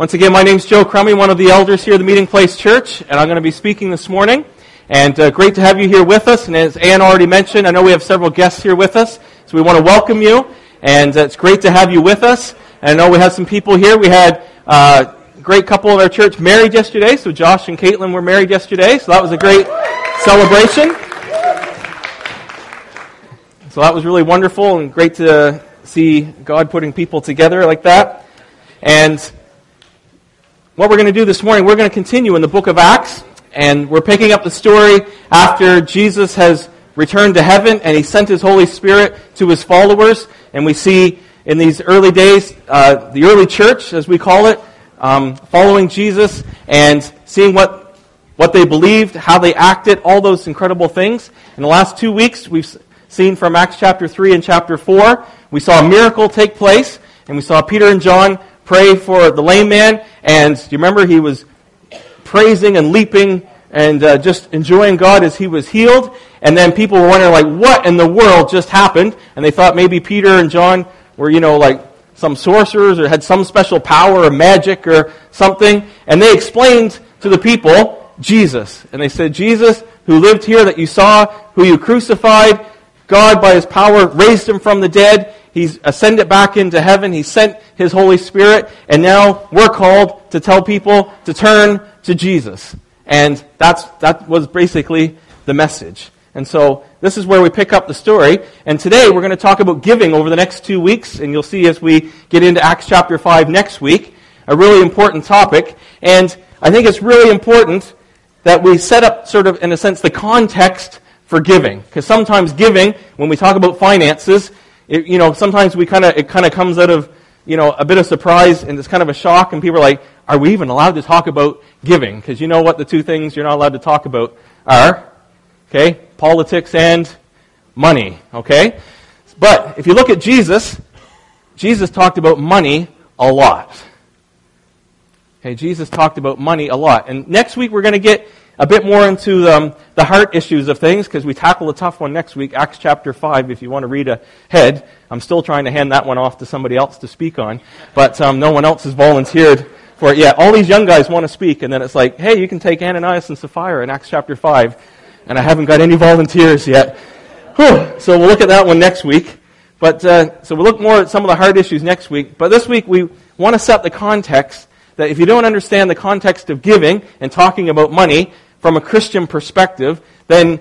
Once again, my name is Joe Crummy, one of the elders here at the Meeting Place Church, and I'm going to be speaking this morning. And uh, great to have you here with us. And as Ann already mentioned, I know we have several guests here with us, so we want to welcome you. And uh, it's great to have you with us. And I know we have some people here. We had uh, a great couple in our church married yesterday, so Josh and Caitlin were married yesterday, so that was a great celebration. So that was really wonderful and great to see God putting people together like that. And what we're going to do this morning, we're going to continue in the book of Acts, and we're picking up the story after Jesus has returned to heaven and he sent his Holy Spirit to his followers. And we see in these early days, uh, the early church, as we call it, um, following Jesus and seeing what, what they believed, how they acted, all those incredible things. In the last two weeks, we've seen from Acts chapter 3 and chapter 4, we saw a miracle take place, and we saw Peter and John pray for the lame man, and you remember he was praising and leaping and uh, just enjoying God as he was healed. And then people were wondering, like, what in the world just happened? And they thought maybe Peter and John were, you know, like some sorcerers or had some special power or magic or something. And they explained to the people Jesus. And they said, Jesus, who lived here that you saw, who you crucified, God, by his power, raised him from the dead. He's ascended back into heaven. He sent his Holy Spirit. And now we're called to tell people to turn to Jesus. And that's, that was basically the message. And so this is where we pick up the story. And today we're going to talk about giving over the next two weeks. And you'll see as we get into Acts chapter 5 next week, a really important topic. And I think it's really important that we set up sort of, in a sense, the context for giving. Because sometimes giving, when we talk about finances, it, you know, sometimes we kind of, it kind of comes out of, you know, a bit of surprise and it's kind of a shock and people are like, are we even allowed to talk about giving? Because you know what the two things you're not allowed to talk about are? Okay? Politics and money. Okay? But if you look at Jesus, Jesus talked about money a lot. Okay, Jesus talked about money a lot. And next week we're going to get a bit more into um, the heart issues of things because we tackle a tough one next week, Acts chapter 5, if you want to read ahead. I'm still trying to hand that one off to somebody else to speak on, but um, no one else has volunteered for it yet. All these young guys want to speak, and then it's like, hey, you can take Ananias and Sapphira in Acts chapter 5, and I haven't got any volunteers yet. Whew. So we'll look at that one next week. But uh, so we'll look more at some of the hard issues next week. But this week we want to set the context that if you don't understand the context of giving and talking about money, from a Christian perspective, then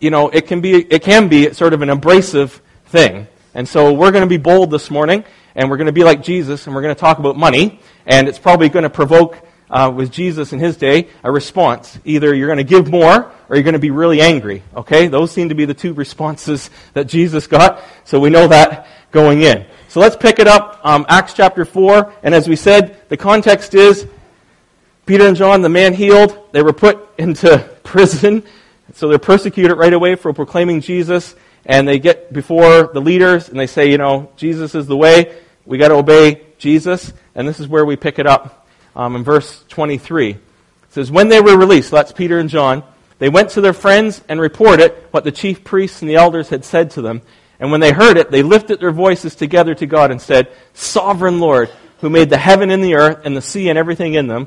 you know it can be it can be sort of an abrasive thing. And so we're going to be bold this morning, and we're going to be like Jesus, and we're going to talk about money, and it's probably going to provoke uh, with Jesus in his day a response. Either you're going to give more, or you're going to be really angry. Okay, those seem to be the two responses that Jesus got. So we know that going in. So let's pick it up, um, Acts chapter four, and as we said, the context is Peter and John, the man healed, they were put into prison. So they're persecuted right away for proclaiming Jesus. And they get before the leaders and they say, you know, Jesus is the way. We got to obey Jesus. And this is where we pick it up um, in verse 23. It says, When they were released, that's Peter and John, they went to their friends and reported what the chief priests and the elders had said to them. And when they heard it, they lifted their voices together to God and said, Sovereign Lord, who made the heaven and the earth and the sea and everything in them,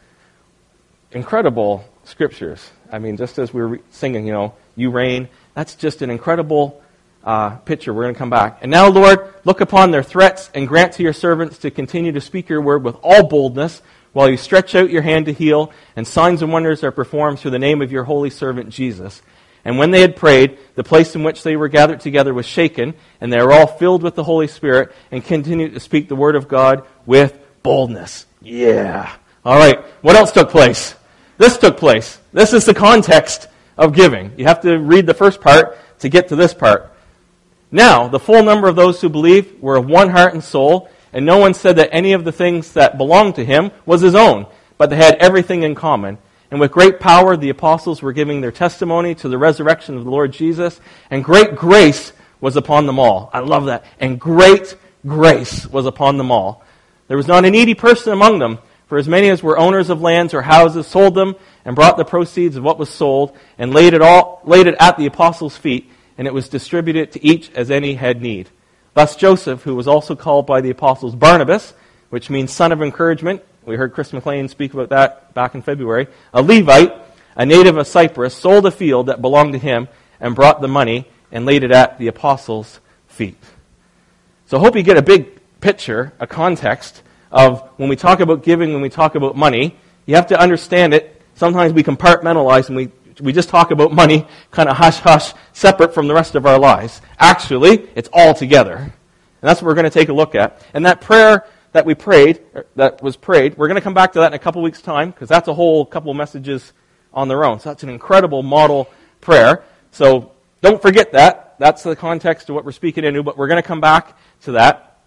incredible scriptures. I mean, just as we were singing, you know, you reign, that's just an incredible uh, picture. We're going to come back. And now, Lord, look upon their threats and grant to your servants to continue to speak your word with all boldness while you stretch out your hand to heal, and signs and wonders are performed through the name of your holy servant Jesus. And when they had prayed, the place in which they were gathered together was shaken, and they were all filled with the Holy Spirit and continued to speak the word of God with boldness. Yeah. All right. What else took place? This took place. This is the context of giving. You have to read the first part to get to this part. Now, the full number of those who believed were of one heart and soul, and no one said that any of the things that belonged to him was his own, but they had everything in common. And with great power, the apostles were giving their testimony to the resurrection of the Lord Jesus, and great grace was upon them all. I love that. And great grace was upon them all. There was not a needy person among them, for as many as were owners of lands or houses sold them and brought the proceeds of what was sold and laid it all laid it at the apostles' feet, and it was distributed to each as any had need. Thus Joseph, who was also called by the apostles Barnabas, which means son of encouragement, we heard Chris McLean speak about that back in February, a Levite, a native of Cyprus, sold a field that belonged to him and brought the money and laid it at the apostles' feet. So I hope you get a big picture, a context of when we talk about giving, when we talk about money, you have to understand it. Sometimes we compartmentalize and we, we just talk about money kind of hush hush, separate from the rest of our lives. Actually, it's all together. And that's what we're going to take a look at. And that prayer that we prayed, er, that was prayed, we're going to come back to that in a couple weeks' time because that's a whole couple messages on their own. So that's an incredible model prayer. So don't forget that. That's the context of what we're speaking into, but we're going to come back to that.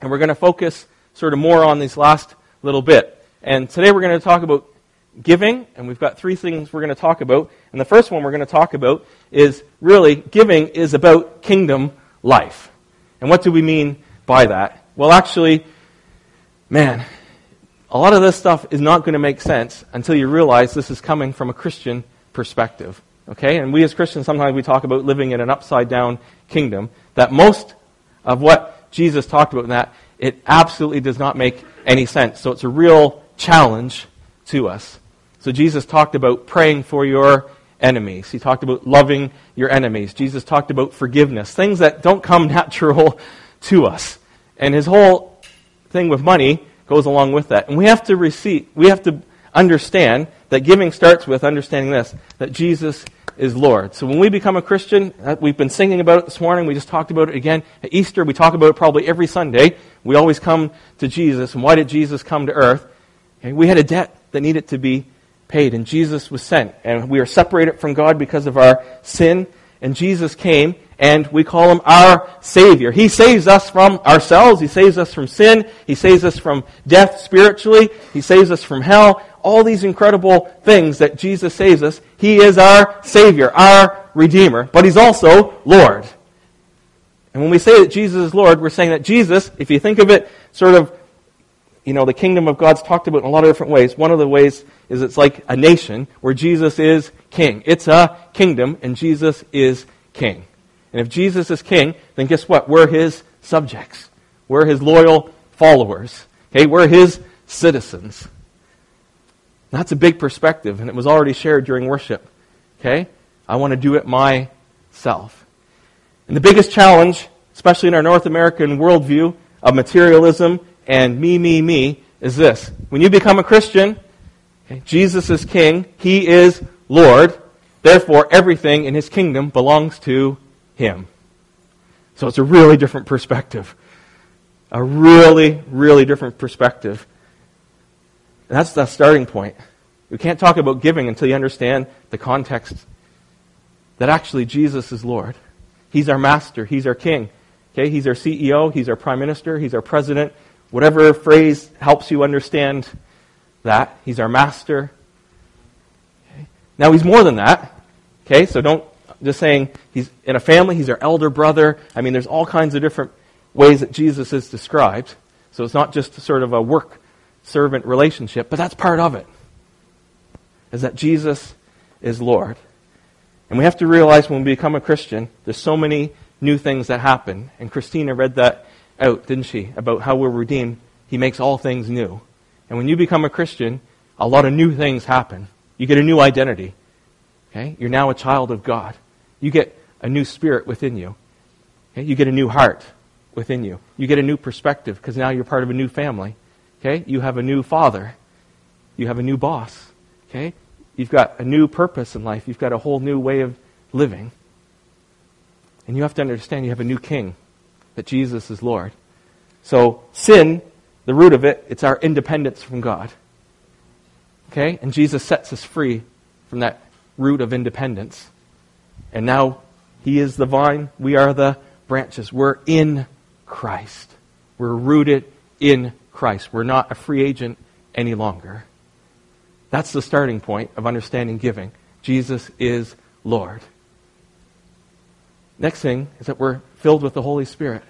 And we're going to focus sort of more on this last little bit. And today we're going to talk about giving, and we've got three things we're going to talk about. And the first one we're going to talk about is really giving is about kingdom life. And what do we mean by that? Well, actually, man, a lot of this stuff is not going to make sense until you realize this is coming from a Christian perspective. Okay? And we as Christians, sometimes we talk about living in an upside down kingdom. That most of what Jesus talked about in that, it absolutely does not make any sense. So it's a real challenge to us. So Jesus talked about praying for your enemies. He talked about loving your enemies. Jesus talked about forgiveness. Things that don't come natural to us. And his whole thing with money goes along with that. And we have to receive, we have to understand that giving starts with understanding this, that Jesus is Lord. So when we become a Christian, uh, we've been singing about it this morning, we just talked about it again. At Easter, we talk about it probably every Sunday. We always come to Jesus. And why did Jesus come to earth? We had a debt that needed to be paid, and Jesus was sent. And we are separated from God because of our sin, and Jesus came, and we call him our Savior. He saves us from ourselves. He saves us from sin. He saves us from death spiritually. He saves us from hell all these incredible things that Jesus saves us, He is our Savior, our Redeemer, but He's also Lord. And when we say that Jesus is Lord, we're saying that Jesus, if you think of it sort of, you know, the kingdom of God's talked about in a lot of different ways. One of the ways is it's like a nation where Jesus is king. It's a kingdom, and Jesus is king. And if Jesus is king, then guess what? We're his subjects. We're his loyal followers. Okay? We're his citizens. That's a big perspective, and it was already shared during worship. Okay? I want to do it myself. And the biggest challenge, especially in our North American worldview of materialism and me, me, me, is this. When you become a Christian, okay, Jesus is king, he is Lord, therefore everything in his kingdom belongs to him. So it's a really different perspective. A really, really different perspective. And that's the starting point. We can't talk about giving until you understand the context that actually Jesus is Lord. He's our master. He's our king. Okay? He's our CEO. He's our prime minister. He's our president. Whatever phrase helps you understand that. He's our master. Okay? Now, he's more than that. Okay? So don't just saying he's in a family, he's our elder brother. I mean, there's all kinds of different ways that Jesus is described. So it's not just sort of a work servant relationship, but that's part of it. Is that Jesus is Lord. And we have to realize when we become a Christian, there's so many new things that happen. And Christina read that out, didn't she? About how we're redeemed. He makes all things new. And when you become a Christian, a lot of new things happen. You get a new identity. Okay? You're now a child of God. You get a new spirit within you. Okay? You get a new heart within you. You get a new perspective because now you're part of a new family. Okay? You have a new father. You have a new boss. Okay? You've got a new purpose in life. You've got a whole new way of living. And you have to understand you have a new king, that Jesus is Lord. So, sin, the root of it, it's our independence from God. Okay? And Jesus sets us free from that root of independence. And now He is the vine, we are the branches. We're in Christ. We're rooted in Christ. We're not a free agent any longer. That's the starting point of understanding giving. Jesus is Lord. Next thing is that we're filled with the Holy Spirit.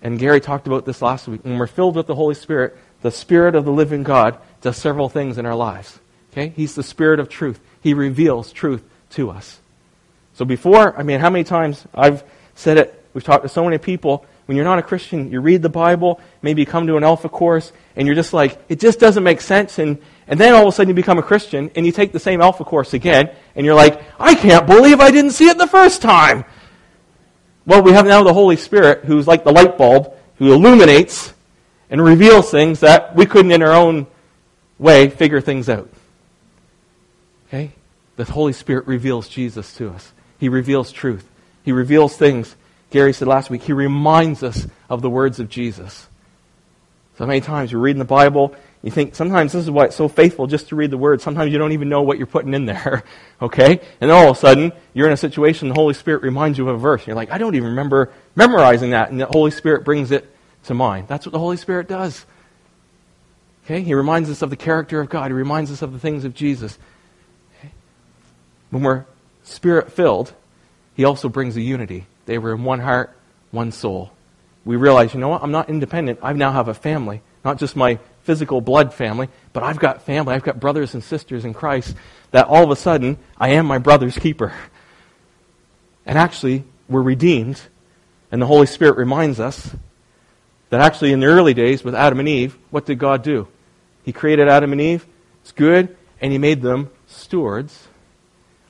And Gary talked about this last week. When we're filled with the Holy Spirit, the Spirit of the living God does several things in our lives. Okay? He's the Spirit of truth. He reveals truth to us. So before, I mean, how many times I've said it, we've talked to so many people, when you're not a Christian, you read the Bible, maybe you come to an Alpha course, and you're just like, it just doesn't make sense, and, and then all of a sudden you become a Christian, and you take the same Alpha course again, and you're like, I can't believe I didn't see it the first time. Well, we have now the Holy Spirit, who's like the light bulb, who illuminates and reveals things that we couldn't in our own way figure things out. Okay? The Holy Spirit reveals Jesus to us. He reveals truth. He reveals things. Gary said last week, He reminds us of the words of Jesus. So many times you're reading the Bible, you think sometimes this is why it's so faithful just to read the words. Sometimes you don't even know what you're putting in there. Okay? And all of a sudden, you're in a situation, the Holy Spirit reminds you of a verse. You're like, I don't even remember memorizing that. And the Holy Spirit brings it to mind. That's what the Holy Spirit does. Okay? He reminds us of the character of God. He reminds us of the things of Jesus. Okay? When we're spirit filled, He also brings a unity. They were in one heart, one soul. We realize, you know what? I'm not independent. I now have a family. Not just my physical blood family, but I've got family. I've got brothers and sisters in Christ that all of a sudden I am my brother's keeper. And actually, we're redeemed. And the Holy Spirit reminds us that actually in the early days with Adam and Eve, what did God do? He created Adam and Eve. It's good. And he made them stewards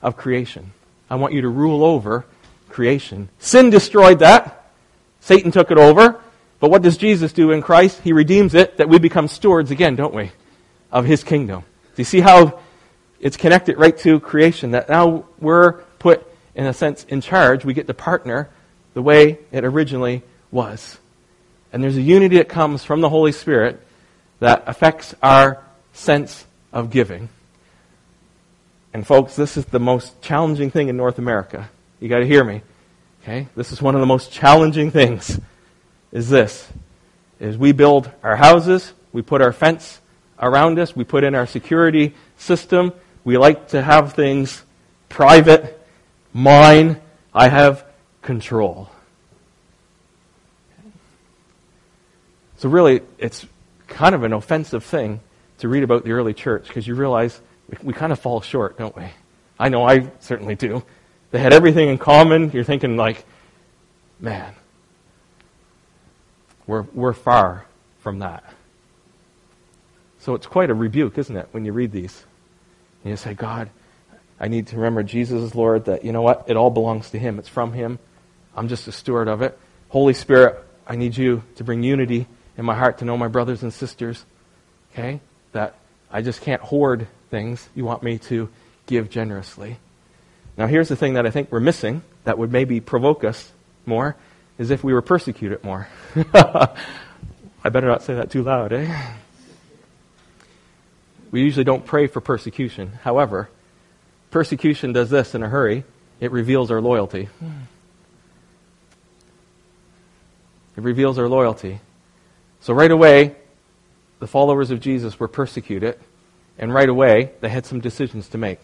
of creation. I want you to rule over creation. Sin destroyed that. Satan took it over. But what does Jesus do in Christ? He redeems it that we become stewards again, don't we? Of his kingdom. Do you see how it's connected right to creation? That now we're put, in a sense, in charge. We get to partner the way it originally was. And there's a unity that comes from the Holy Spirit that affects our sense of giving. And folks, this is the most challenging thing in North America. You got to hear me. Okay? This is one of the most challenging things is this is we build our houses, we put our fence around us, we put in our security system. We like to have things private, mine, I have control. So really it's kind of an offensive thing to read about the early church because you realize we, we kind of fall short, don't we? I know I certainly do. They had everything in common. You're thinking, like, man, we're, we're far from that. So it's quite a rebuke, isn't it, when you read these? And you say, God, I need to remember Jesus is Lord, that, you know what? It all belongs to Him. It's from Him. I'm just a steward of it. Holy Spirit, I need you to bring unity in my heart to know my brothers and sisters. Okay? That I just can't hoard things. You want me to give generously. Now, here's the thing that I think we're missing that would maybe provoke us more is if we were persecuted more. I better not say that too loud, eh? We usually don't pray for persecution. However, persecution does this in a hurry it reveals our loyalty. It reveals our loyalty. So, right away, the followers of Jesus were persecuted, and right away, they had some decisions to make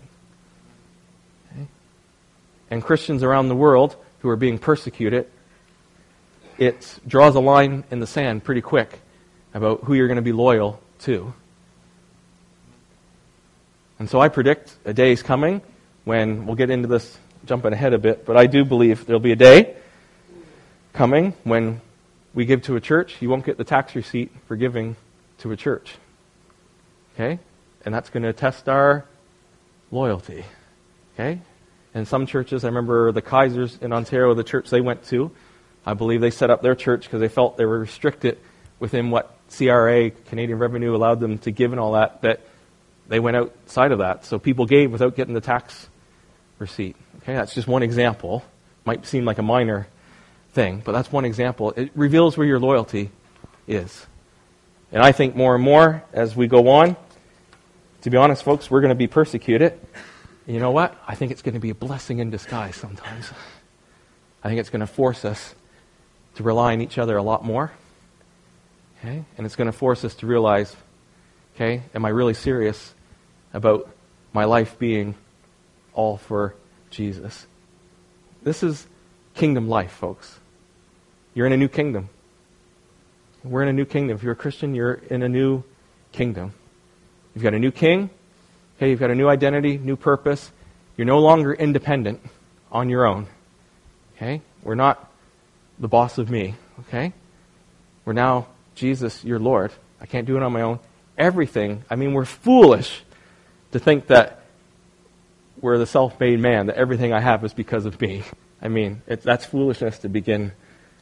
and Christians around the world who are being persecuted, it draws a line in the sand pretty quick about who you're going to be loyal to. And so I predict a day is coming when we'll get into this jumping ahead a bit, but I do believe there'll be a day coming when we give to a church, you won't get the tax receipt for giving to a church. Okay? And that's going to test our loyalty. Okay? And some churches, I remember the Kaisers in Ontario, the church they went to, I believe they set up their church because they felt they were restricted within what CRA, Canadian Revenue, allowed them to give and all that, that they went outside of that. So people gave without getting the tax receipt. Okay, that's just one example. Might seem like a minor thing, but that's one example. It reveals where your loyalty is. And I think more and more as we go on, to be honest, folks, we're going to be persecuted you know what? I think it's going to be a blessing in disguise sometimes. I think it's going to force us to rely on each other a lot more. Okay? And it's going to force us to realize Okay? Am I really serious about my life being all for Jesus? This is kingdom life, folks. You're in a new kingdom. We're in a new kingdom. If you're a Christian, you're in a new kingdom. You've got a new king. Okay, you've got a new identity, new purpose. You're no longer independent on your own. Okay? We're not the boss of me. Okay? We're now Jesus, your Lord. I can't do it on my own. Everything, I mean, we're foolish to think that we're the self made man, that everything I have is because of me. I mean, it, that's foolishness to begin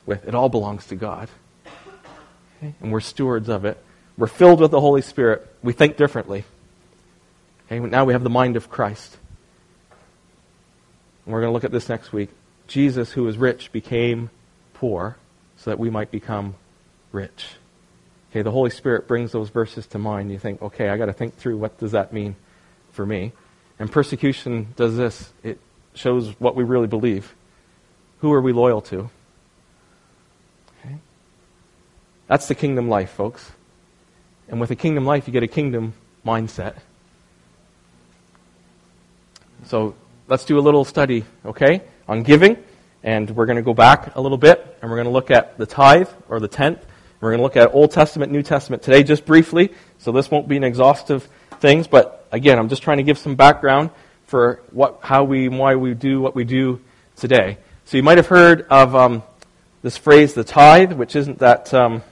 with. It all belongs to God. Okay? And we're stewards of it. We're filled with the Holy Spirit. We think differently. Okay? Now we have the mind of Christ. And we're going to look at this next week. Jesus, who was rich, became poor so that we might become rich. Okay, the Holy Spirit brings those verses to mind. You think, okay, I got to think through what does that mean for me. And persecution does this. It shows what we really believe. Who are we loyal to? Okay? That's the kingdom life, folks. And with a kingdom life, you get a kingdom mindset. So let's do a little study, okay, on giving. And we're going to go back a little bit, and we're going to look at the tithe, or the tenth. We're going to look at Old Testament, New Testament today, just briefly. So this won't be an exhaustive things, but again, I'm just trying to give some background for what, how we, why we do what we do today. So you might have heard of um, this phrase, the tithe, which isn't that um,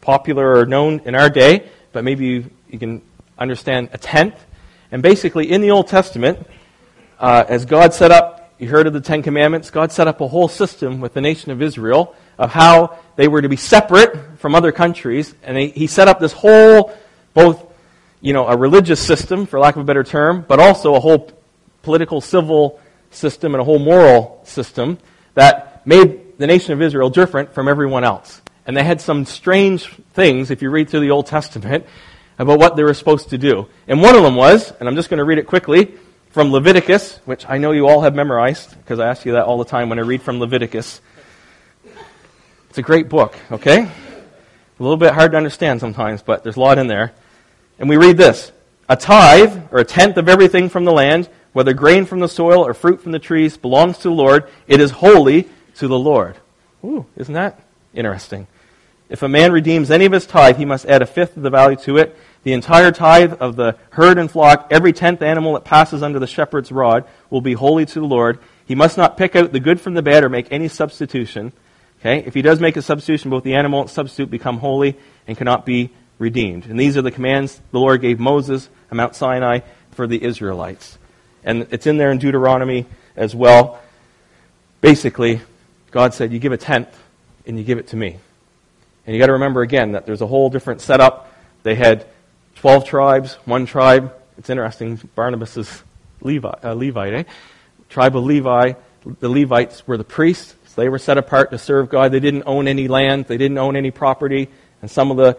popular or known in our day, but maybe you, you can understand a tenth. And basically, in the Old Testament, uh, as God set up, you heard of the Ten Commandments, God set up a whole system with the nation of Israel of how they were to be separate from other countries. And he, he set up this whole, both, you know, a religious system, for lack of a better term, but also a whole political, civil system and a whole moral system that made the nation of Israel different from everyone else. And they had some strange things, if you read through the Old Testament, about what they were supposed to do. And one of them was, and I'm just going to read it quickly, from Leviticus, which I know you all have memorized, because I ask you that all the time when I read from Leviticus. It's a great book, okay? A little bit hard to understand sometimes, but there's a lot in there. And we read this A tithe, or a tenth of everything from the land, whether grain from the soil or fruit from the trees, belongs to the Lord. It is holy to the Lord. Ooh, isn't that interesting? If a man redeems any of his tithe, he must add a fifth of the value to it. The entire tithe of the herd and flock, every tenth animal that passes under the shepherd's rod, will be holy to the Lord. He must not pick out the good from the bad or make any substitution. Okay? If he does make a substitution, both the animal and substitute become holy and cannot be redeemed. And these are the commands the Lord gave Moses on Mount Sinai for the Israelites. And it's in there in Deuteronomy as well. Basically, God said, You give a tenth and you give it to me. And you got to remember again that there's a whole different setup. They had 12 tribes, one tribe. It's interesting. Barnabas is Levi, uh, Levite, eh? Tribe of Levi. The Levites were the priests. So they were set apart to serve God. They didn't own any land. They didn't own any property. And some of the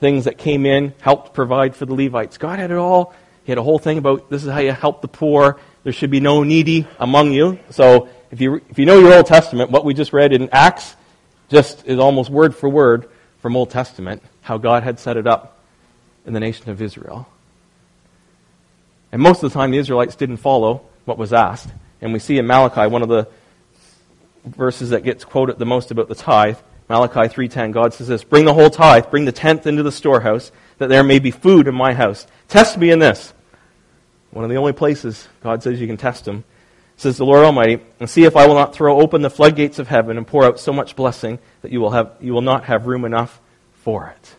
things that came in helped provide for the Levites. God had it all. He had a whole thing about this is how you help the poor. There should be no needy among you. So if you, if you know your Old Testament, what we just read in Acts just is almost word for word from Old Testament, how God had set it up in the nation of Israel. And most of the time, the Israelites didn't follow what was asked. And we see in Malachi, one of the verses that gets quoted the most about the tithe, Malachi 3:10, God says this, "Bring the whole tithe, bring the tenth into the storehouse, that there may be food in my house. Test me in this." One of the only places God says you can test him, says the Lord Almighty, and see if I will not throw open the floodgates of heaven and pour out so much blessing that you will have you will not have room enough for it.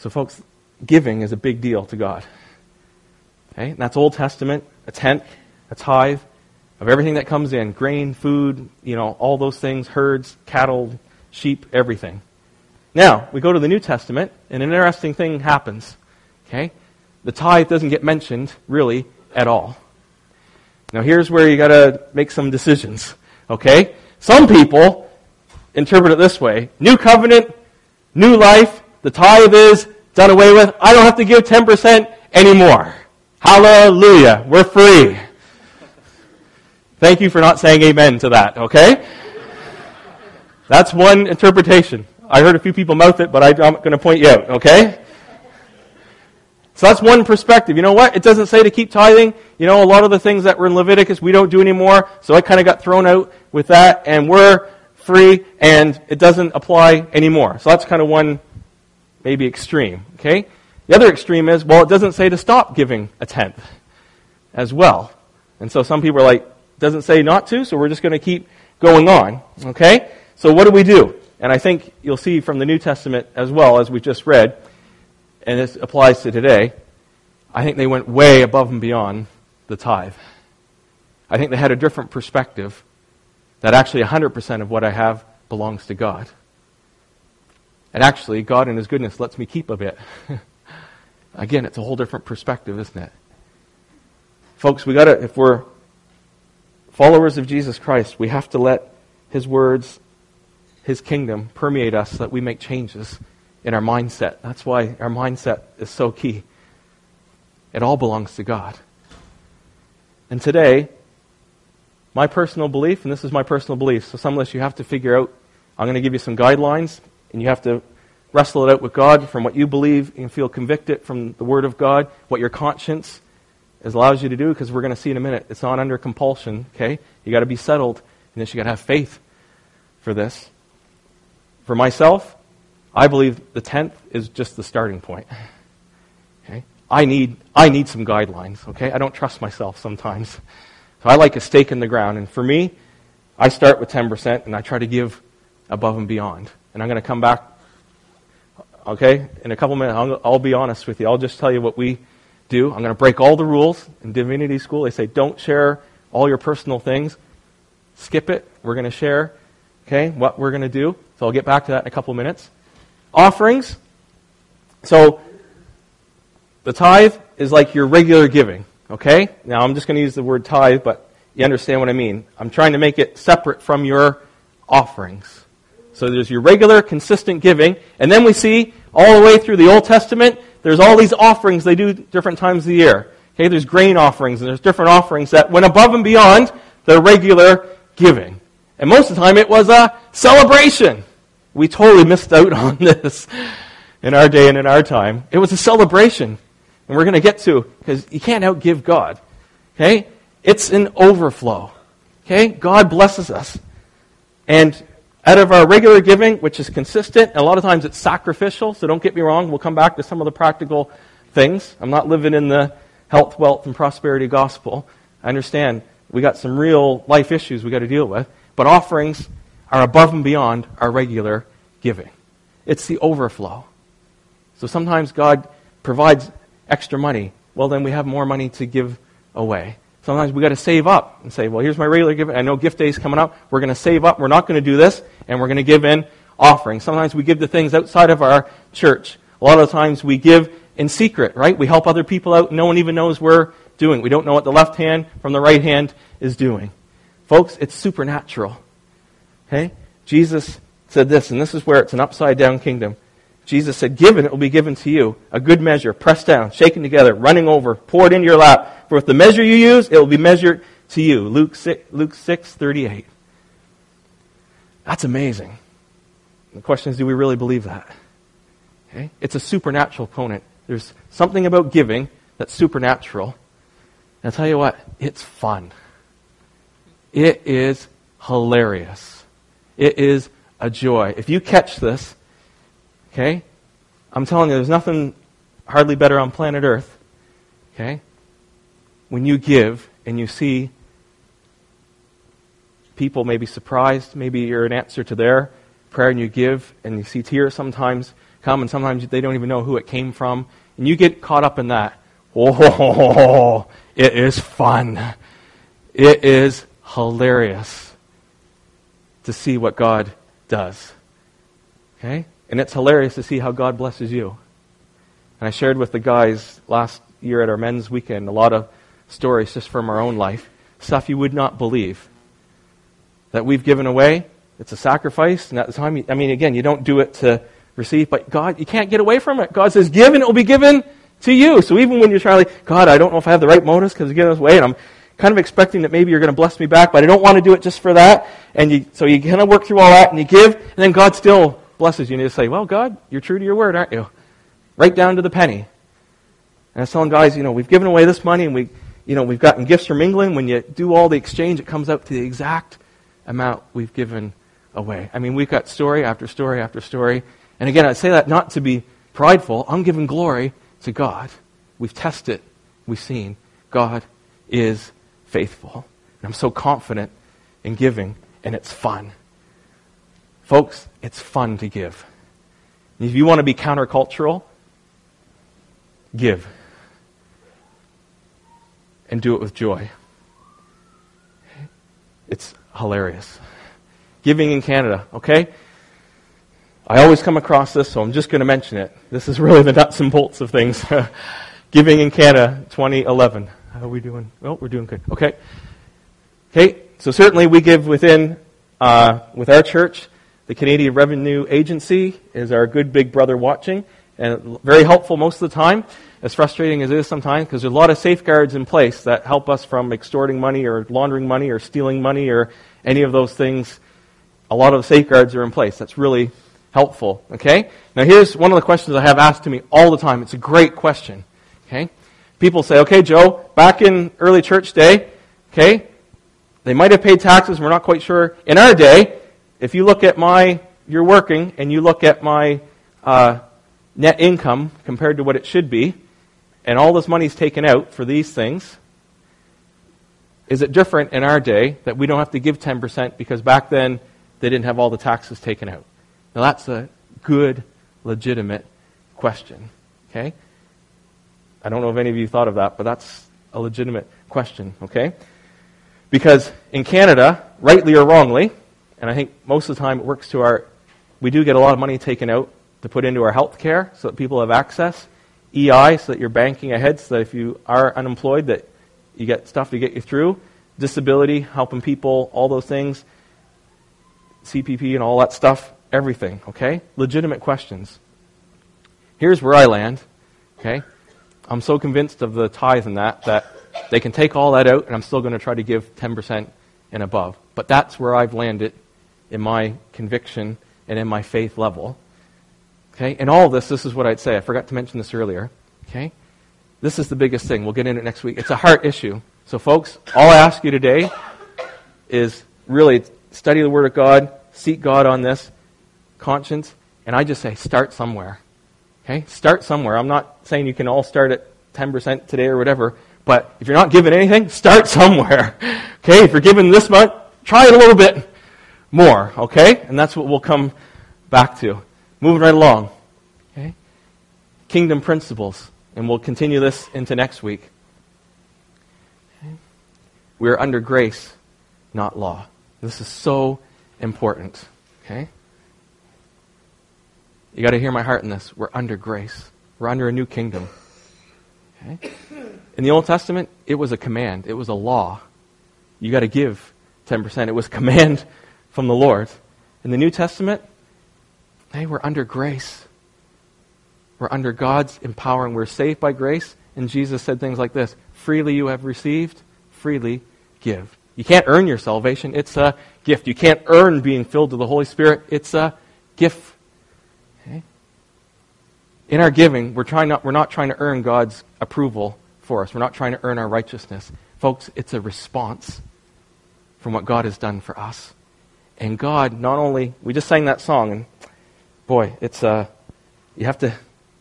So, folks, giving is a big deal to God. Okay? And that's Old Testament, a tenth, a tithe of everything that comes in grain, food, you know, all those things, herds, cattle, sheep, everything. Now, we go to the New Testament, and an interesting thing happens. Okay? The tithe doesn't get mentioned, really, at all. Now, here's where you got to make some decisions. Okay? Some people interpret it this way New covenant, new life, the tithe is done away with. I don't have to give 10% anymore. Hallelujah. We're free. Thank you for not saying amen to that, okay? That's one interpretation. I heard a few people mouth it, but I'm going to point you out, okay? So that's one perspective. You know what? It doesn't say to keep tithing. You know, a lot of the things that were in Leviticus we don't do anymore, so I kind of got thrown out with that, and we're free, and it doesn't apply anymore. So that's kind of one, maybe extreme. Okay? The other extreme is, well, it doesn't say to stop giving a tenth as well. And so some people are like, doesn't say not to, so we're just going to keep going on. Okay? So what do we do? And I think you'll see from the New Testament as well, as we just read, and this applies to today, I think they went way above and beyond the tithe. I think they had a different perspective that actually 100% of what I have belongs to God. And actually, God in His goodness lets me keep a bit. Again, it's a whole different perspective, isn't it? Folks, we gotta, if we're followers of Jesus Christ, we have to let His words, His kingdom permeate us so that we make changes in our mindset. That's why our mindset is so key. It all belongs to God. And today, my personal belief, and this is my personal belief, so some of this you have to figure out. I'm going to give you some guidelines, and you have to wrestle it out with God from what you believe and feel convicted from the Word of God, what your conscience allows you to do, because we're going to see in a minute. It's not under compulsion, okay? you got to be settled, and then you got to have faith for this. For myself, I believe the tenth is just the starting point. Okay? I need, I need some guidelines, okay? I don't trust myself sometimes. So I like a stake in the ground. And for me, I start with 10% and I try to give above and beyond. And I'm going to come back, okay, in a couple minutes. I'll, I'll be honest with you. I'll just tell you what we do. I'm going to break all the rules. In divinity school, they say don't share all your personal things. Skip it. We're going to share, okay, what we're going to do. So I'll get back to that in a couple minutes offerings. So the tithe is like your regular giving, okay? Now I'm just going to use the word tithe, but you understand what I mean. I'm trying to make it separate from your offerings. So there's your regular, consistent giving, and then we see all the way through the Old Testament, there's all these offerings they do different times of the year. Okay, there's grain offerings, and there's different offerings that went above and beyond their regular giving. And most of the time it was a celebration. We totally missed out on this in our day and in our time. It was a celebration. And we're going to get to, because you can't outgive God. Okay? It's an overflow. Okay? God blesses us. And out of our regular giving, which is consistent, a lot of times it's sacrificial, so don't get me wrong, we'll come back to some of the practical things. I'm not living in the health, wealth, and prosperity gospel. I understand we got some real life issues we got to deal with. But offerings are above and beyond our regular giving. It's the overflow. So sometimes God provides extra money. Well, then we have more money to give away. Sometimes we got to save up and say, well, here's my regular giving. I know gift day is coming up. We're going to save up. We're not going to do this, and we're going to give in offerings. Sometimes we give to things outside of our church. A lot of times we give in secret, right? We help other people out. No one even knows we're doing. We don't know what the left hand from the right hand is doing. Folks, it's supernatural. Okay? Jesus said this, and this is where it's an upside down kingdom. Jesus said, Given it will be given to you, a good measure, pressed down, shaken together, running over, poured into your lap. For with the measure you use, it will be measured to you. Luke 6, Luke 6 38. That's amazing. The question is, do we really believe that? Okay? It's a supernatural component. There's something about giving that's supernatural. And I'll tell you what, it's fun. It is hilarious. It is a joy. If you catch this, okay, I'm telling you, there's nothing hardly better on planet Earth, okay? When you give and you see people maybe surprised, maybe you're an answer to their prayer and you give and you see tears sometimes come and sometimes they don't even know who it came from and you get caught up in that. Oh, it is fun. It is hilarious to see what God does. Okay? And it's hilarious to see how God blesses you. And I shared with the guys last year at our men's weekend a lot of stories just from our own life, stuff you would not believe that we've given away. It's a sacrifice, and at the time, I mean, again, you don't do it to receive, but God, you can't get away from it. God says, "Give, and it will be given to you." So even when you're trying to, God, I don't know if I have the right motives because you're giving this away, and I'm kind of expecting that maybe you're going to bless me back, but I don't want to do it just for that. And you, so you kind of work through all that and you give, and then God still blesses you. And you say, well, God, you're true to your word, aren't you? Right down to the penny. And I was telling guys, you know, we've given away this money and we, you know, we've gotten gifts from England. When you do all the exchange, it comes up to the exact amount we've given away. I mean, we've got story after story after story. And again, I say that not to be prideful. I'm giving glory to God. We've tested, we've seen. God is faithful. And I'm so confident in giving, and it's fun. Folks, it's fun to give. And if you want to be countercultural, give. And do it with joy. It's hilarious. Giving in Canada, okay? I always come across this, so I'm just going to mention it. This is really the nuts and bolts of things. Giving in Canada 2011. How are we doing? Well, we're doing good. Okay. Okay, so certainly we give within, uh, with our church, the Canadian Revenue Agency is our good big brother watching, and very helpful most of the time, as frustrating as it is sometimes, because there's a lot of safeguards in place that help us from extorting money or laundering money or stealing money or any of those things. A lot of safeguards are in place. That's really helpful. Okay? Now here's one of the questions I have asked to me all the time. It's a great question. Okay? People say, okay, Joe, back in early church day, okay, they might have paid taxes, we're not quite sure. In our day, if you look at my, you're working, and you look at my uh, net income compared to what it should be, and all this money is taken out for these things, is it different in our day that we don't have to give 10% because back then they didn't have all the taxes taken out? Now that's a good, legitimate question. Okay? I don't know if any of you thought of that, but that's a legitimate question, okay? Because in Canada, rightly or wrongly, and I think most of the time it works to our, we do get a lot of money taken out to put into our health care so that people have access. EI, so that you're banking ahead so that if you are unemployed, that you get stuff to get you through. Disability, helping people, all those things. CPP and all that stuff, everything, okay? Legitimate questions. Here's where I land, okay? I'm so convinced of the tithe and that that they can take all that out and I'm still going to try to give 10% and above. But that's where I've landed in my conviction and in my faith level. Okay? And all this, this is what I'd say. I forgot to mention this earlier. Okay? This is the biggest thing. We'll get into it next week. It's a heart issue. So, folks, all I ask you today is really study the Word of God, seek God on this, conscience, and I just say start somewhere. Okay? Start somewhere. I'm not saying you can all start at 10% today or whatever, but if you're not given anything, start somewhere. Okay? If you're given this much, try it a little bit more. Okay? And that's what we'll come back to. Moving right along. Okay? Kingdom principles. And we'll continue this into next week. Okay? We are under grace, not law. This is so important. Okay? You got to hear my heart in this. We're under grace. We're under a new kingdom. Okay? In the Old Testament, it was a command. It was a law. You got to give 10%. It was command from the Lord. In the New Testament, hey, we're under grace. We're under God's empowering. We're saved by grace. And Jesus said things like this Freely you have received, freely give. You can't earn your salvation. It's a gift. You can't earn being filled with the Holy Spirit. It's a gift in our giving, we're, trying not, we're not trying to earn God's approval for us. We're not trying to earn our righteousness. Folks, it's a response from what God has done for us. And God not only, we just sang that song, and boy, it's, uh, you have to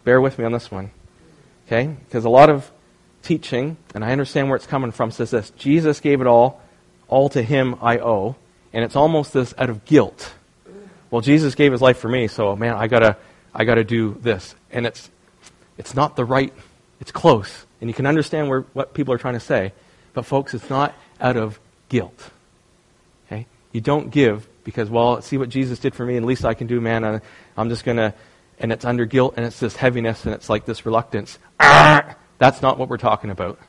bear with me on this one. Okay? Because a lot of teaching, and I understand where it's coming from, says this Jesus gave it all, all to him I owe. And it's almost this out of guilt. Well, Jesus gave his life for me, so man, I gotta I got to do this. And it's, it's not the right, it's close. And you can understand where, what people are trying to say. But, folks, it's not out of guilt. Okay? You don't give because, well, see what Jesus did for me, and least I can do, man. I'm just going to, and it's under guilt, and it's this heaviness, and it's like this reluctance. That's not what we're talking about.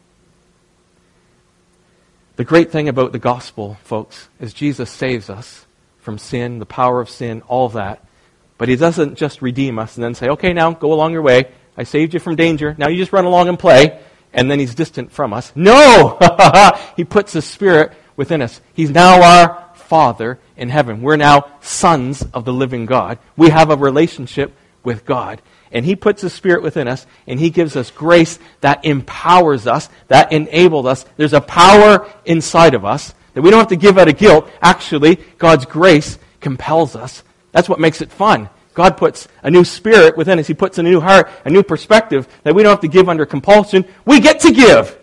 The great thing about the gospel, folks, is Jesus saves us from sin, the power of sin, all of that. But he doesn't just redeem us and then say, okay, now go along your way. I saved you from danger. Now you just run along and play. And then he's distant from us. No! he puts the Spirit within us. He's now our Father in heaven. We're now sons of the living God. We have a relationship with God. and He puts His Spirit within us, and He gives us grace that empowers us, that enables us. There's a power inside of us that we don't have to give out of guilt. Actually, God's grace compels us. That's what makes it fun. God puts a new spirit within us. He puts a new heart, a new perspective that we don't have to give under compulsion. We get to give.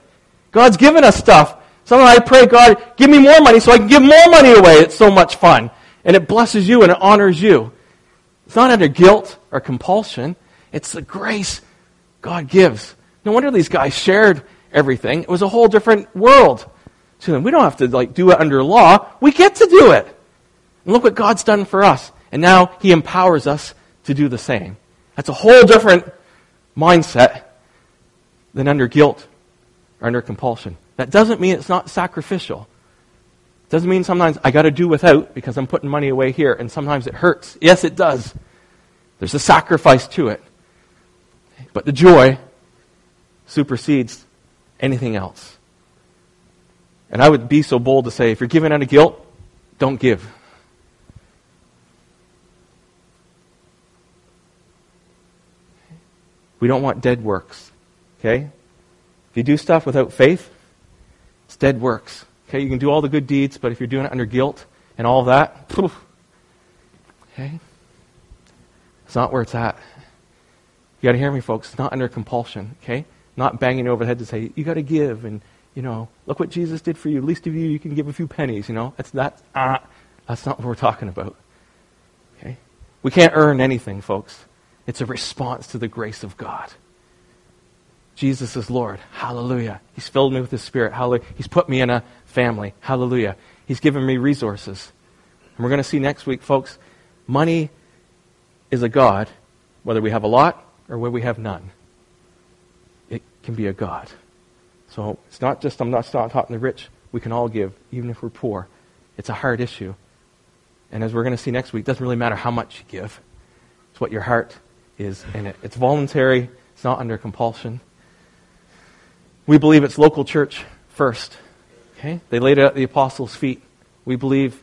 God's given us stuff. Sometimes I pray, God, give me more money so I can give more money away. It's so much fun. And it blesses you and it honors you. It's not under guilt or compulsion. It's the grace God gives. No wonder these guys shared everything. It was a whole different world to them. We don't have to like do it under law. We get to do it. And look what God's done for us. And now he empowers us to do the same. That's a whole different mindset than under guilt or under compulsion. That doesn't mean it's not sacrificial. Doesn't mean sometimes I got to do without because I'm putting money away here and sometimes it hurts. Yes, it does. There's a sacrifice to it. But the joy supersedes anything else. And I would be so bold to say if you're giving out of guilt, don't give. We don't want dead works. Okay? If you do stuff without faith, it's dead works. Okay? You can do all the good deeds, but if you're doing it under guilt and all that, poof, okay? It's not where it's at. You got to hear me, folks. It's not under compulsion. Okay? Not banging over the head to say, you got to give and, you know, look what Jesus did for you. At least of you, you can give a few pennies, you know. That's, that, uh, that's not what we're talking about. Okay? We can't earn anything, folks. It's a response to the grace of God. Jesus is Lord. Hallelujah. He's filled me with His Spirit. Hallelujah. He's put me in a family. Hallelujah. He's given me resources. And we're going to see next week, folks, money is a God, whether we have a lot or whether we have none. It can be a God. So it's not just, I'm not talking the rich. We can all give, even if we're poor. It's a hard issue. And as we're going to see next week, it doesn't really matter how much you give. It's what your heart is in it. It's voluntary, it's not under compulsion. We believe it's local church first. Okay? They laid it at the apostles' feet. We believe,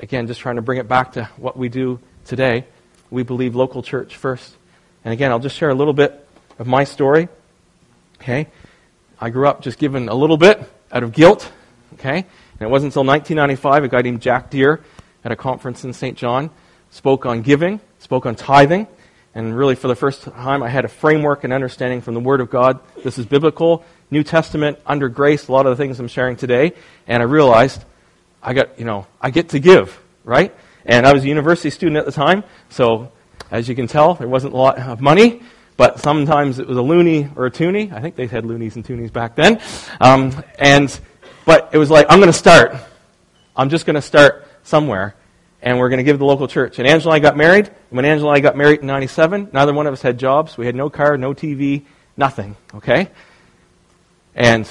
again, just trying to bring it back to what we do today, we believe local church first. And again, I'll just share a little bit of my story. Okay? I grew up just given a little bit out of guilt. Okay? And it wasn't until 1995 a guy named Jack Deere at a conference in St. John spoke on giving, spoke on tithing, and really, for the first time, I had a framework and understanding from the Word of God. This is biblical, New Testament, under grace, a lot of the things I'm sharing today. And I realized I got, you know, I get to give, right? And I was a university student at the time, so as you can tell, there wasn't a lot of money, but sometimes it was a loonie or a toonie. I think they had loonies and toonies back then. Um, and, but it was like, I'm going to start. I'm just going to start somewhere and we're going to give the local church. And Angela and I got married. When Angela and I got married in 97, neither one of us had jobs. We had no car, no TV, nothing, okay? And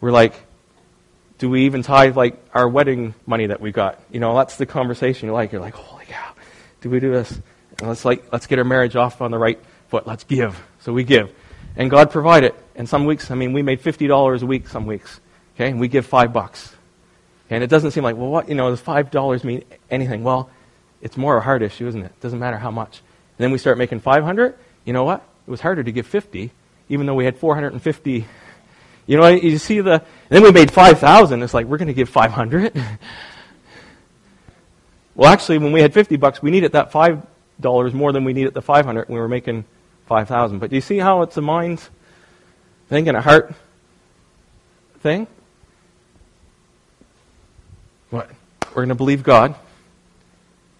we're like, do we even tithe like our wedding money that we got? You know, that's the conversation you like. You're like, holy cow, do we do this? And let's like, let's get our marriage off on the right foot. Let's give. So we give. And God provided. And some weeks, I mean, we made $50 a week some weeks. Okay? And we give five bucks. And it doesn't seem like, well, what, you know, does $5 mean anything? Well, it's more a heart issue, isn't it? It doesn't matter how much. And then we start making 500. You know what? It was harder to give 50, even though we had 450. You know, you see the, then we made 5,000. It's like, we're going to give 500. well, actually, when we had 50 bucks, we needed that $5 more than we needed the 500 we were making 5,000. But do you see how it's a mind thing and a heart thing? What? We're going to believe God.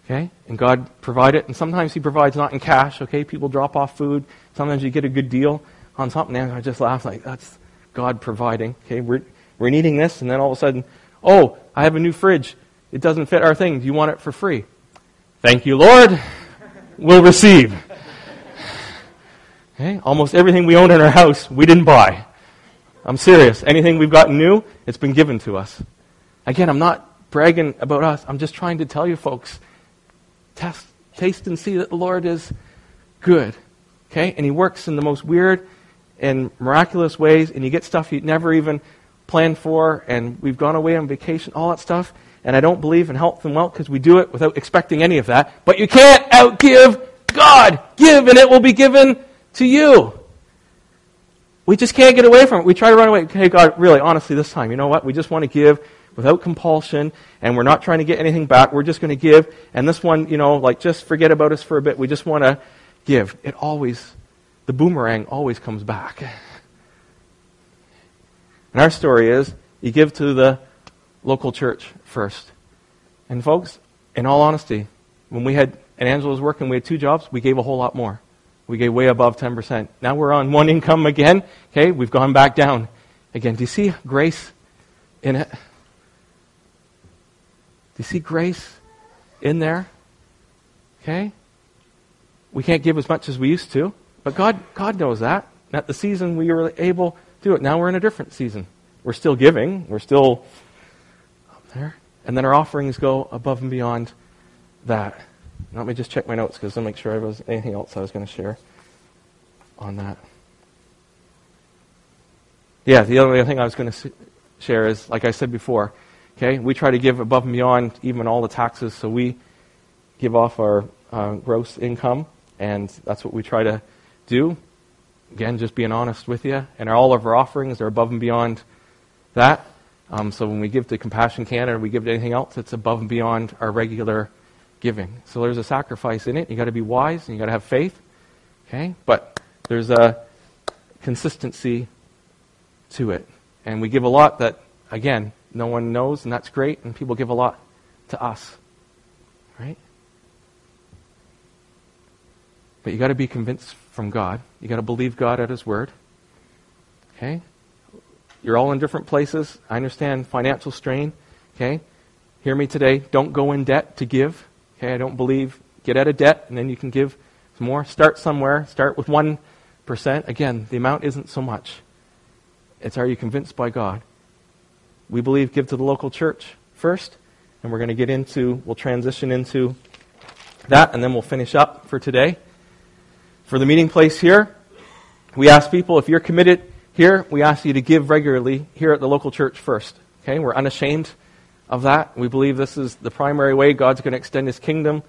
Okay? And God provide it. And sometimes He provides not in cash. Okay? People drop off food. Sometimes you get a good deal on something. And I just laugh like, that's God providing. Okay? We're, we're needing this. And then all of a sudden, oh, I have a new fridge. It doesn't fit our thing. Do you want it for free? Thank you, Lord. We'll receive. Okay? Almost everything we own in our house, we didn't buy. I'm serious. Anything we've gotten new, it's been given to us. Again, I'm not bragging about us. I'm just trying to tell you folks, test, taste and see that the Lord is good. Okay? And He works in the most weird and miraculous ways, and you get stuff you never even planned for, and we've gone away on vacation, all that stuff. And I don't believe in health and wealth because we do it without expecting any of that. But you can't outgive God. Give and it will be given to you. We just can't get away from it. We try to run away. Hey, God, really, honestly, this time, you know what? We just want to give without compulsion, and we're not trying to get anything back. We're just going to give. And this one, you know, like, just forget about us for a bit. We just want to give. It always, the boomerang always comes back. And our story is you give to the local church first. And folks, in all honesty, when we had, and Angela was working, we had two jobs, we gave a whole lot more. We gave way above 10%. Now we're on one income again. Okay, we've gone back down again. Do you see grace in it? Do you see grace in there? Okay? We can't give as much as we used to, but God, God knows that. At the season we were able to do it. Now we're in a different season. We're still giving. We're still up there. And then our offerings go above and beyond that. Let me just check my notes because I'll make sure there was anything else I was going to share on that. Yeah, the other thing I was going to share is, like I said before, okay, we try to give above and beyond even all the taxes, so we give off our uh, gross income, and that's what we try to do. Again, just being honest with you. And all of our offerings are above and beyond that. Um, so when we give to Compassion Canada, we give to anything else, it's above and beyond our regular giving. So there's a sacrifice in it. You've got to be wise and you've got to have faith. Okay? But there's a consistency to it. And we give a lot that, again, no one knows, and that's great, and people give a lot to us. Right? But you've got to be convinced from God. You've got to believe God at His Word. Okay? You're all in different places. I understand financial strain. Okay? Hear me today. Don't go in debt to give. Okay, I don't believe get out of debt and then you can give some more. Start somewhere. Start with 1%. Again, the amount isn't so much. It's are you convinced by God? We believe give to the local church first, and we're going to get into, we'll transition into that, and then we'll finish up for today. For the meeting place here, we ask people, if you're committed here, we ask you to give regularly here at the local church first. Okay, we're unashamed of that. We believe this is the primary way God's going to extend his kingdom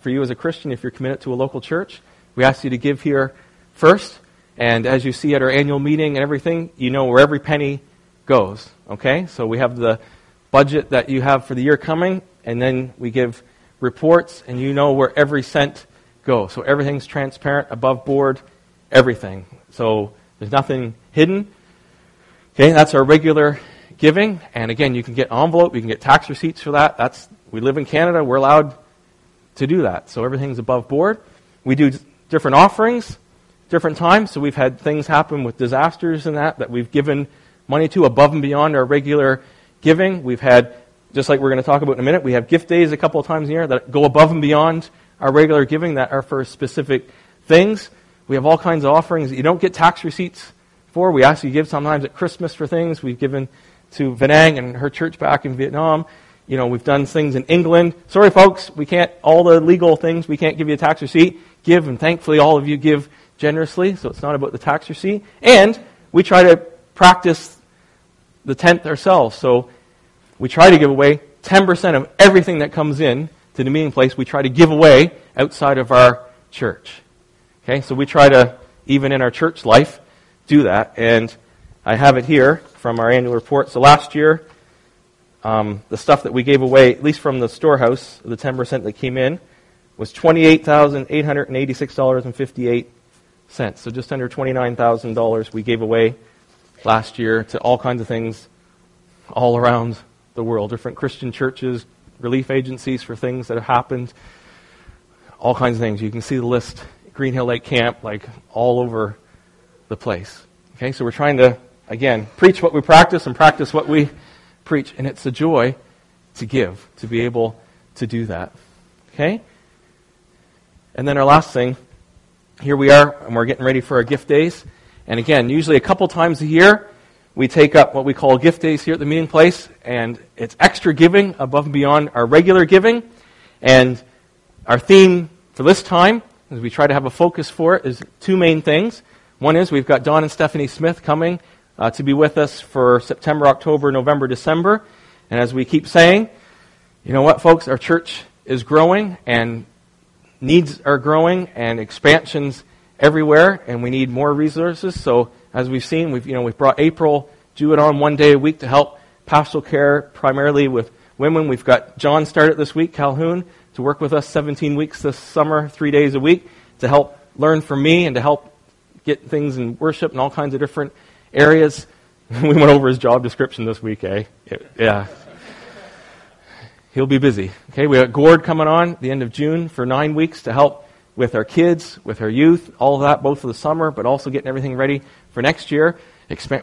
for you as a Christian if you're committed to a local church. We ask you to give here first. And as you see at our annual meeting and everything, you know where every penny goes. Okay? So we have the budget that you have for the year coming, and then we give reports, and you know where every cent goes. So everything's transparent, above board, everything. So there's nothing hidden. Okay, that's our regular giving. And again, you can get envelope, you can get tax receipts for that. That's we live in Canada, we're allowed to do that. So everything's above board. We do different offerings, different times. So we've had things happen with disasters and that that we've given money to above and beyond our regular giving. We've had just like we're going to talk about in a minute, we have gift days a couple of times a year that go above and beyond our regular giving that are for specific things. We have all kinds of offerings that you don't get tax receipts for. We ask you to give sometimes at Christmas for things. We've given to Vinang and her church back in Vietnam. You know, we've done things in England. Sorry, folks, we can't, all the legal things, we can't give you a tax receipt. Give, and thankfully all of you give generously, so it's not about the tax receipt. And we try to practice the tenth ourselves. So we try to give away 10% of everything that comes in to the meeting place, we try to give away outside of our church. Okay, so we try to, even in our church life, do that. And I have it here from our annual report. So last year, um, the stuff that we gave away, at least from the storehouse, the 10% that came in, was $28,886.58. So just under $29,000 we gave away last year to all kinds of things all around the world. Different Christian churches, relief agencies for things that have happened, all kinds of things. You can see the list. Green Hill Lake Camp, like all over the place. Okay, so we're trying to Again, preach what we practice and practice what we preach. And it's a joy to give, to be able to do that. Okay? And then our last thing, here we are, and we're getting ready for our gift days. And again, usually a couple times a year, we take up what we call gift days here at the meeting place, and it's extra giving above and beyond our regular giving. And our theme for this time, as we try to have a focus for it, is two main things. One is we've got Don and Stephanie Smith coming uh, to be with us for September, October, November, December. And as we keep saying, you know what, folks, our church is growing, and needs are growing and expansions everywhere, and we need more resources. So as we've seen, we've you know we've brought April Jewett on one day a week to help pastoral care primarily with women. We've got John started this week, Calhoun, to work with us 17 weeks this summer, three days a week, to help learn from me and to help get things in worship and all kinds of different areas. we went over his job description this week, eh? Yeah. He'll be busy. Okay, we got Gord coming on the end of June for nine weeks to help with our kids, with our youth, all of that, both for the summer, but also getting everything ready for next year.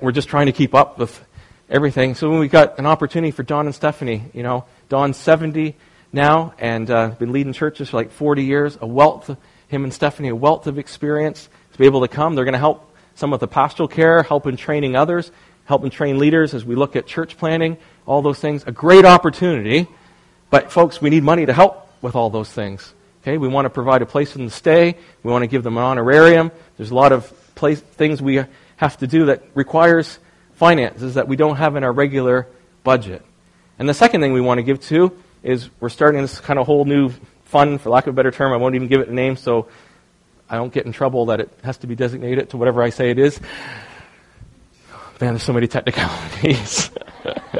We're just trying to keep up with everything. So when we got an opportunity for Don and Stephanie, you know, Don's 70 now and uh, been leading churches for like 40 years, a wealth, him and Stephanie, a wealth of experience to be able to come. They're going to help some of the pastoral care, help in training others, help in train leaders as we look at church planting, all those things. A great opportunity. But folks, we need money to help with all those things. Okay, we want to provide a place for them to stay. We want to give them an honorarium. There's a lot of place, things we have to do that requires finances that we don't have in our regular budget. And the second thing we want to give to is we're starting this kind of whole new fund, for lack of a better term. I won't even give it a name so I don't get in trouble that it has to be designated to whatever I say it is. Man, there's so many technicalities.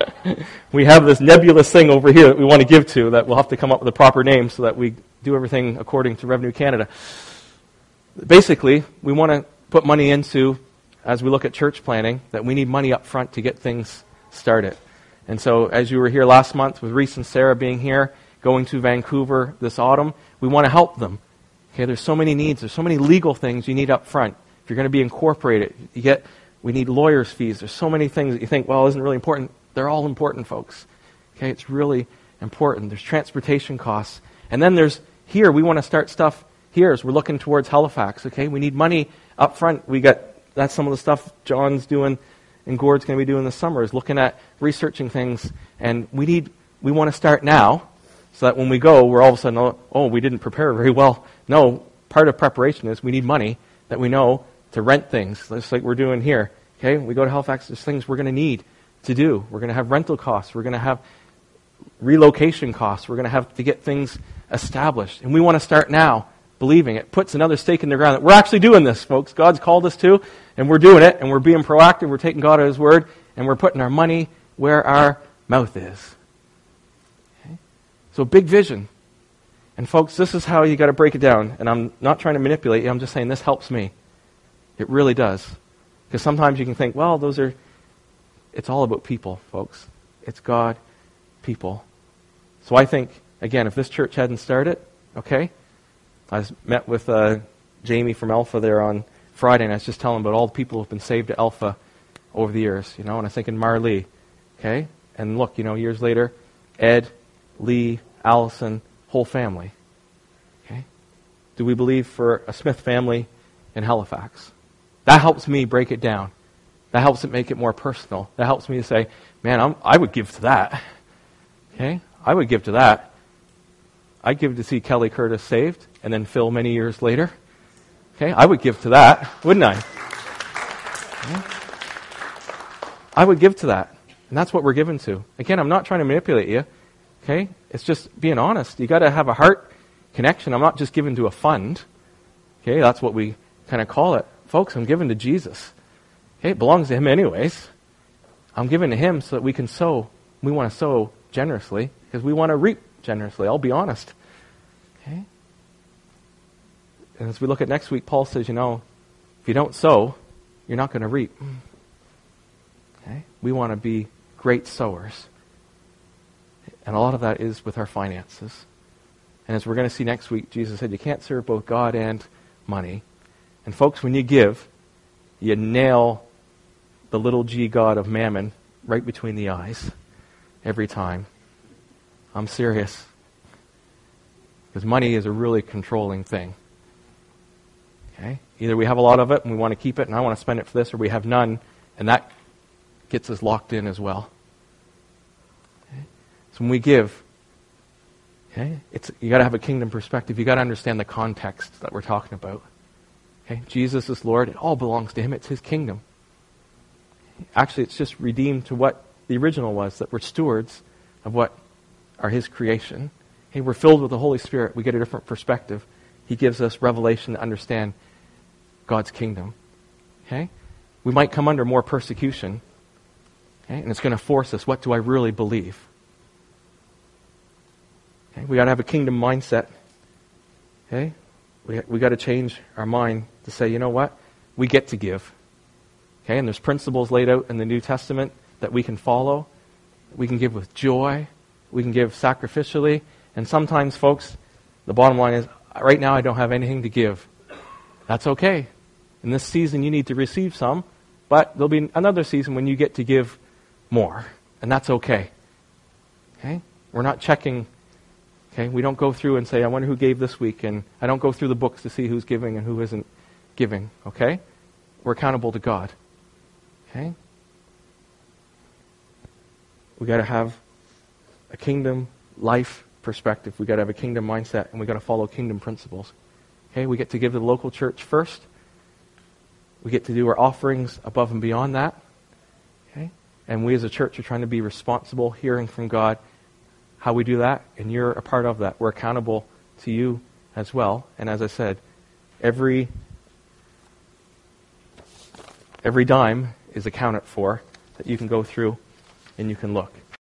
we have this nebulous thing over here that we want to give to that we'll have to come up with a proper name so that we do everything according to Revenue Canada. Basically, we want to put money into, as we look at church planting, that we need money up front to get things started. And so, as you were here last month with Reese and Sarah being here, going to Vancouver this autumn, we want to help them. Okay, there's so many needs. There's so many legal things you need up front. If you're going to be incorporated, you get we need lawyers' fees. There's so many things that you think, well, isn't really important. They're all important, folks. Okay, it's really important. There's transportation costs. And then there's here, we want to start stuff here as we're looking towards Halifax. Okay, we need money up front. We got that's some of the stuff John's doing and Gord's going to be doing this summer is looking at researching things. And we need we want to start now so that when we go, we're all of a sudden, oh, we didn't prepare very well. No, part of preparation is we need money that we know to rent things, just like we're doing here. Okay, we go to Halifax, there's things we're going to need to do. We're going to have rental costs. We're going to have relocation costs. We're going to have to get things established. And we want to start now believing it. Puts another stake in the ground that we're actually doing this, folks. God's called us to, and we're doing it, and we're being proactive. We're taking God at His word, and we're putting our money where our mouth is. Okay? So, big vision. And, folks, this is how you got to break it down. And I'm not trying to manipulate you, I'm just saying this helps me. It really does. Because sometimes you can think, well, those are, it's all about people, folks. It's God, people. So I think, again, if this church hadn't started, okay, I met with uh, Jamie from Alpha there on Friday, and I was just telling him about all the people who've been saved at Alpha over the years, you know, and I was thinking Marlee, okay? And look, you know, years later, Ed, Lee, Allison, whole family. Okay? Do we believe for a Smith family in Halifax? That helps me break it down. That helps it make it more personal. That helps me to say, man, I'm, i would give to that. Okay? I would give to that. I'd give to see Kelly Curtis saved and then Phil many years later. Okay? I would give to that, wouldn't I? I would give to that. And that's what we're given to. Again, I'm not trying to manipulate you. Okay? It's just being honest. You got to have a heart connection. I'm not just giving to a fund. Okay? That's what we kind of call it. Folks, I'm giving to Jesus. Okay, it belongs to Him anyways. I'm giving to Him so that we can sow. We want to sow generously because we want to reap generously. I'll be honest. Okay? And as we look at next week, Paul says, you know, if you don't sow, you're not going to reap. Okay? We want to be great sowers. And a lot of that is with our finances. And as we're going to see next week, Jesus said, you can't serve both God and money. And folks, when you give, you nail the little g god of mammon right between the eyes every time. I'm serious. Because money is a really controlling thing. Okay? Either we have a lot of it and we want to keep it and I want to spend it for this, or we have none and that gets us locked in as well. Okay? So when we give, okay, it's, you got to have a kingdom perspective. you got to understand the context that we're talking about. Okay? Jesus is Lord. It all belongs to Him. It's His kingdom. Actually, it's just redeemed to what the original was, that we're stewards of what are His creation. Okay? We're filled with the Holy Spirit. We get a different perspective. He gives us revelation to understand God's kingdom. Okay? We might come under more persecution. Okay? And it's going to force us. What do I really believe? Okay? We got to have a kingdom mindset. Okay? We, we got to change our mind to say, you know what? We get to give. Okay? And there's principles laid out in the New Testament that we can follow. We can give with joy. We can give sacrificially. And sometimes, folks, the bottom line is right now I don't have anything to give. That's okay. In this season, you need to receive some, but there'll be another season when you get to give more. And that's okay. Okay? We're not checking. Okay? We don't go through and say, I wonder who gave this week. And I don't go through the books to see who's giving and who isn't giving. Okay? We're accountable to God. Okay? we got to have a kingdom life perspective. we got to have a kingdom mindset, and we got to follow kingdom principles. Okay, we get to give to the local church first. We get to do our offerings above and beyond that. Okay? And we as a church are trying to be responsible, hearing from God how we do that, and you're a part of that. We're accountable to you as well. And as I said, every every dime is accounted for that you can go through and you can look.